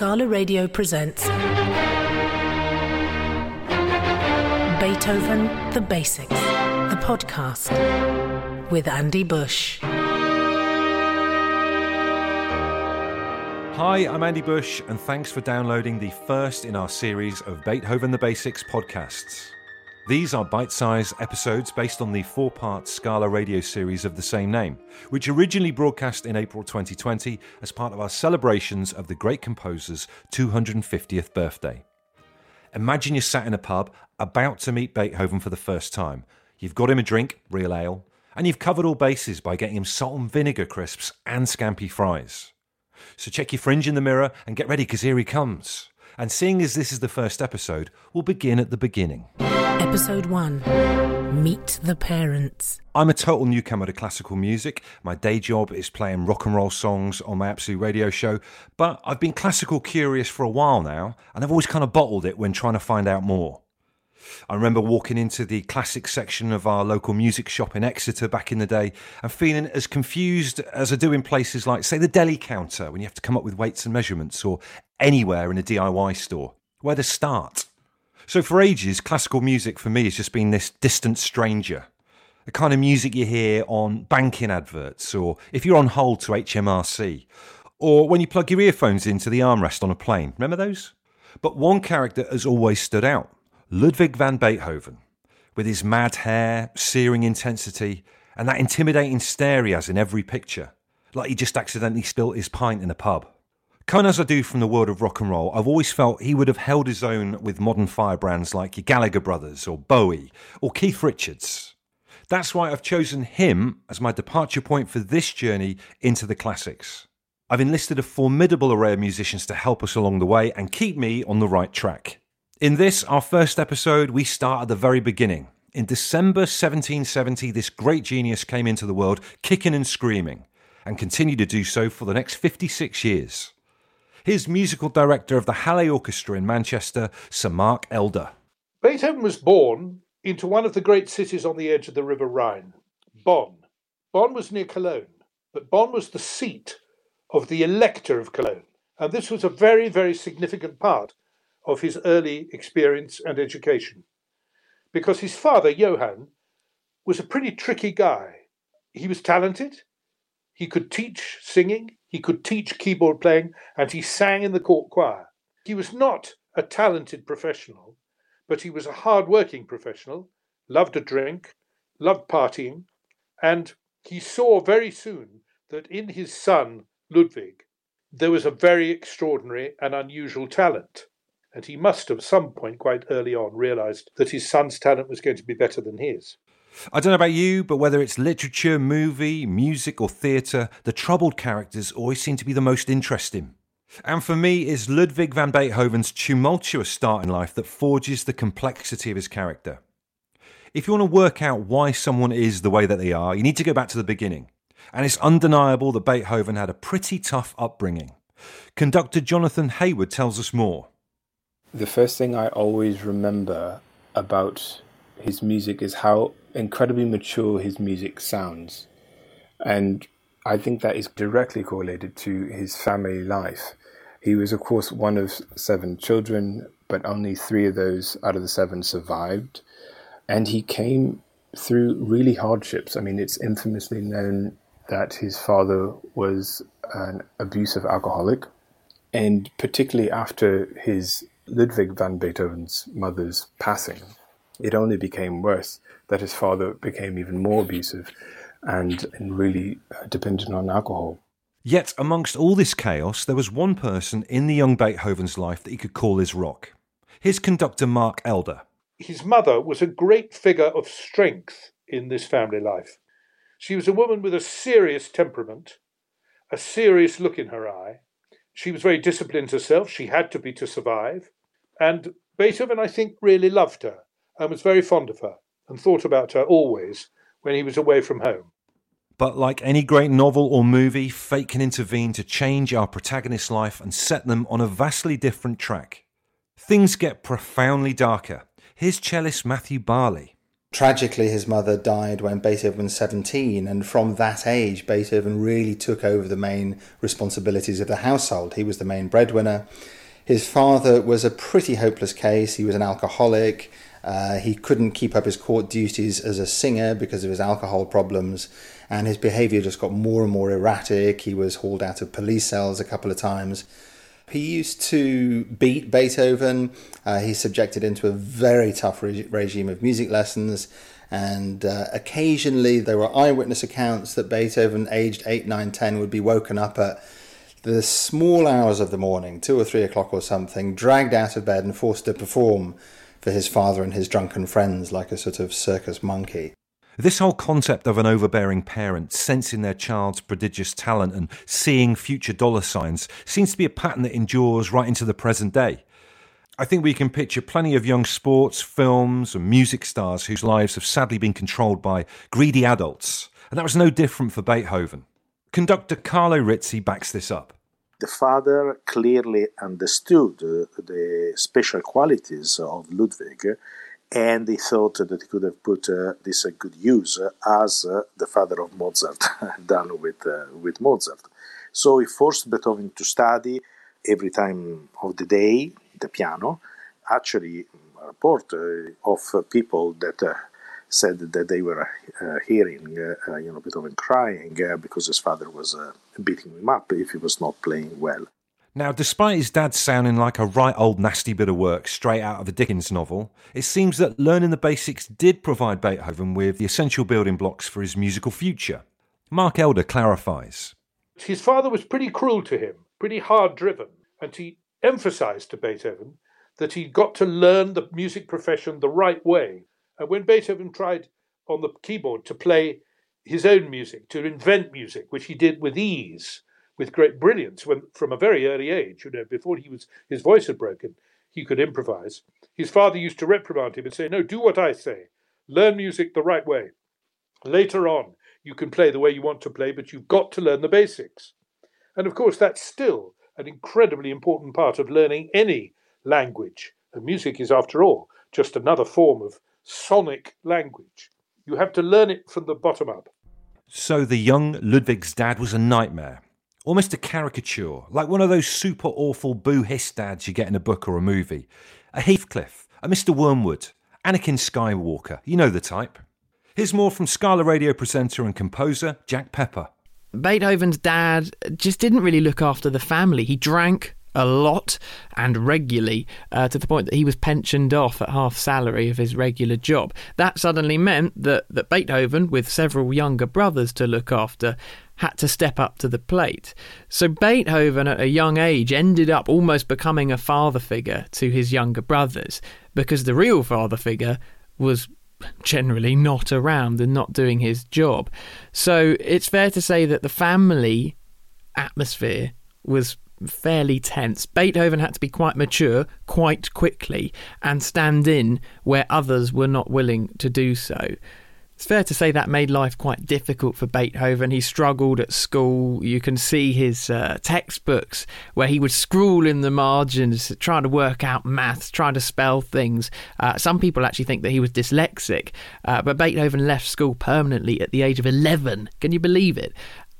Scala Radio presents Beethoven The Basics, the podcast with Andy Bush. Hi, I'm Andy Bush, and thanks for downloading the first in our series of Beethoven the Basics podcasts. These are bite sized episodes based on the four part Scala radio series of the same name, which originally broadcast in April 2020 as part of our celebrations of the great composer's 250th birthday. Imagine you're sat in a pub about to meet Beethoven for the first time. You've got him a drink, real ale, and you've covered all bases by getting him salt and vinegar crisps and scampi fries. So check your fringe in the mirror and get ready because here he comes. And seeing as this is the first episode, we'll begin at the beginning. Episode 1 Meet the Parents. I'm a total newcomer to classical music. My day job is playing rock and roll songs on my Absolute radio show, but I've been classical curious for a while now, and I've always kind of bottled it when trying to find out more. I remember walking into the classic section of our local music shop in Exeter back in the day and feeling as confused as I do in places like, say, the deli counter when you have to come up with weights and measurements, or anywhere in a DIY store. Where to start? So, for ages, classical music for me has just been this distant stranger. The kind of music you hear on banking adverts, or if you're on hold to HMRC, or when you plug your earphones into the armrest on a plane. Remember those? But one character has always stood out Ludwig van Beethoven, with his mad hair, searing intensity, and that intimidating stare he has in every picture, like he just accidentally spilt his pint in a pub. Coming as I do from the world of rock and roll, I've always felt he would have held his own with modern firebrands like your Gallagher brothers or Bowie or Keith Richards. That's why I've chosen him as my departure point for this journey into the classics. I've enlisted a formidable array of musicians to help us along the way and keep me on the right track. In this, our first episode, we start at the very beginning. In December 1770, this great genius came into the world kicking and screaming, and continued to do so for the next 56 years. Here's musical director of the Halle Orchestra in Manchester, Sir Mark Elder. Beethoven was born into one of the great cities on the edge of the River Rhine, Bonn. Bonn was near Cologne, but Bonn was the seat of the Elector of Cologne. And this was a very, very significant part of his early experience and education. Because his father, Johann, was a pretty tricky guy. He was talented, he could teach singing, he could teach keyboard playing, and he sang in the court choir. He was not a talented professional, but he was a hard working professional, loved a drink, loved partying, and he saw very soon that in his son, Ludwig, there was a very extraordinary and unusual talent. And he must have, at some point quite early on, realized that his son's talent was going to be better than his. I don't know about you, but whether it's literature, movie, music, or theatre, the troubled characters always seem to be the most interesting. And for me, it's Ludwig van Beethoven's tumultuous start in life that forges the complexity of his character. If you want to work out why someone is the way that they are, you need to go back to the beginning. And it's undeniable that Beethoven had a pretty tough upbringing. Conductor Jonathon Heyward tells us more. The first thing I always remember about his music is how incredibly mature his music sounds. And I think that is directly correlated to his family life. He was, of course, one of seven children, but only three of those out of the seven survived. And he came through really hardships. I mean, it's infamously known that his father was an abusive alcoholic. And particularly after his Ludwig van Beethoven's mother's passing, it only became worse that his father became even more abusive and, and really uh, dependent on alcohol. Yet, amongst all this chaos, there was one person in the young Beethoven's life that he could call his rock his conductor, Mark Elder. His mother was a great figure of strength in this family life. She was a woman with a serious temperament, a serious look in her eye. She was very disciplined herself. She had to be to survive. And Beethoven, I think, really loved her and was very fond of her and thought about her always when he was away from home. But like any great novel or movie, fate can intervene to change our protagonist's life and set them on a vastly different track. Things get profoundly darker. Here's cellist Matthew Barley. Tragically, his mother died when Beethoven was 17, and from that age, Beethoven really took over the main responsibilities of the household. He was the main breadwinner. His father was a pretty hopeless case. He was an alcoholic. Uh, he couldn't keep up his court duties as a singer because of his alcohol problems, and his behavior just got more and more erratic. He was hauled out of police cells a couple of times. He used to beat Beethoven. Uh, he's subjected into a very tough re- regime of music lessons. And uh, occasionally there were eyewitness accounts that Beethoven, aged 8, 9, 10, would be woken up at the small hours of the morning, 2 or 3 o'clock or something, dragged out of bed and forced to perform for his father and his drunken friends like a sort of circus monkey. This whole concept of an overbearing parent sensing their child's prodigious talent and seeing future dollar signs seems to be a pattern that endures right into the present day. I think we can picture plenty of young sports, films, and music stars whose lives have sadly been controlled by greedy adults, and that was no different for Beethoven. Conductor Carlo Rizzi backs this up. The father clearly understood uh, the special qualities of Ludwig and he thought that he could have put uh, this uh, good use uh, as uh, the father of Mozart done with uh, with Mozart. So he forced Beethoven to study every time of the day the piano. Actually, a report uh, of people that said that they were uh, hearing, uh, uh, you know, Beethoven crying because his father was beating him up if he was not playing well. Now, despite his dad sounding like a right old nasty bit of work straight out of a Dickens novel, it seems that learning the basics did provide Beethoven with the essential building blocks for his musical future. Mark Elder clarifies. His father was pretty cruel to him, pretty hard driven, and he emphasized to Beethoven that he'd got to learn the music profession the right way. And when Beethoven tried on the keyboard to play his own music, to invent music, which he did with ease, with great brilliance when, from a very early age, you know, before he was his voice had broken, he could improvise. His father used to reprimand him and say, No, do what I say. Learn music the right way. Later on, you can play the way you want to play, but you've got to learn the basics. And of course, that's still an incredibly important part of learning any language. And music is, after all, just another form of sonic language. You have to learn it from the bottom up. So the young Ludwig's dad was a nightmare almost a caricature, like one of those super awful boo hiss dads you get in a book or a movie. A Heathcliff, a Mr. Wormwood, Anakin Skywalker, you know the type. Here's more from Scala radio presenter and composer Jack Pepper. Beethoven's dad just didn't really look after the family. He drank a lot and regularly uh, to the point that he was pensioned off at half salary of his regular job. That suddenly meant that, that Beethoven, with several younger brothers to look after, had to step up to the plate. So Beethoven, at a young age, ended up almost becoming a father figure to his younger brothers because the real father figure was generally not around and not doing his job. So it's fair to say that the family atmosphere was fairly tense. Beethoven had to be quite mature quite quickly and stand in where others were not willing to do so. It's fair to say that made life quite difficult for Beethoven. He struggled at school. You can see his uh, textbooks where he would scrawl in the margins, trying to work out maths, trying to spell things. Uh, some people actually think that he was dyslexic, uh, but Beethoven left school permanently at the age of 11. Can you believe it?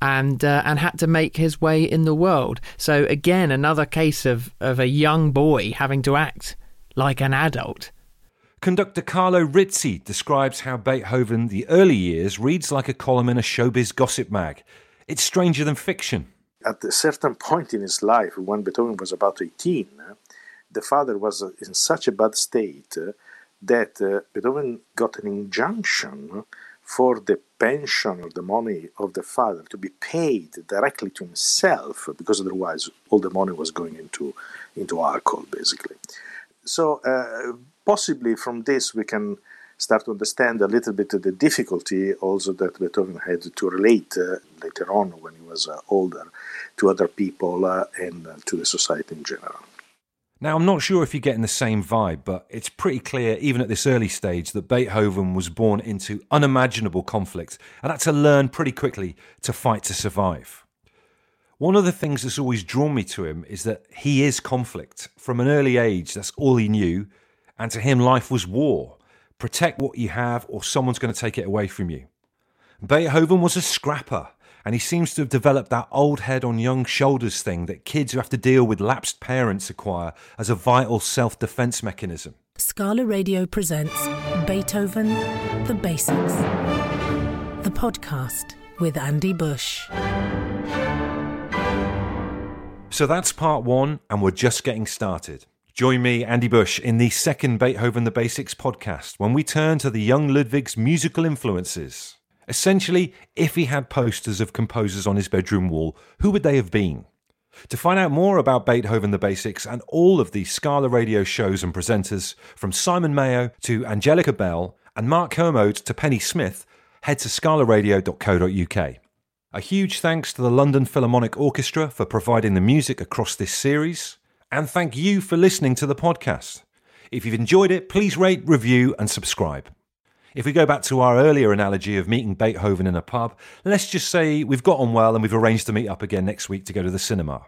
And uh, and had to make his way in the world. So again, another case of of a young boy having to act like an adult. Conductor Carlo Rizzi describes how Beethoven, the early years, reads like a column in a showbiz gossip mag. It's stranger than fiction. At a certain point in his life, when Beethoven was about 18, the father was in such a bad state that uh, Beethoven got an injunction for the pension or the money of the father to be paid directly to himself because otherwise all the money was going into into alcohol basically so uh, possibly from this we can start to understand a little bit the difficulty also that Beethoven had to relate uh, later on when he was uh, older to other people uh, and uh, to the society in general. Now, I'm not sure if you're getting the same vibe, but it's pretty clear, even at this early stage, that Beethoven was born into unimaginable conflict and had to learn pretty quickly to fight to survive. One of the things that's always drawn me to him is that he is conflict. From an early age, that's all he knew, and to him, life was war. Protect what you have, or someone's going to take it away from you. Beethoven was a scrapper, and he seems to have developed that old head on young shoulders thing that kids who have to deal with lapsed parents acquire as a vital self defense mechanism. Scala Radio presents Beethoven The Basics, the podcast with Andy Bush. So that's part one, and we're just getting started. Join me, Andy Bush, in the second Beethoven the Basics podcast when we turn to the young Ludwig's musical influences. Essentially, if he had posters of composers on his bedroom wall, who would they have been? To find out more about Beethoven the Basics and all of the Scala radio shows and presenters, from Simon Mayo to Angelica Bell and Mark Kermode to Penny Smith, head to scalaradio.co.uk. A huge thanks to the London Philharmonic Orchestra for providing the music across this series, and thank you for listening to the podcast. If you've enjoyed it, please rate, review, and subscribe. If we go back to our earlier analogy of meeting Beethoven in a pub, let's just say we've got on well and we've arranged to meet up again next week to go to the cinema.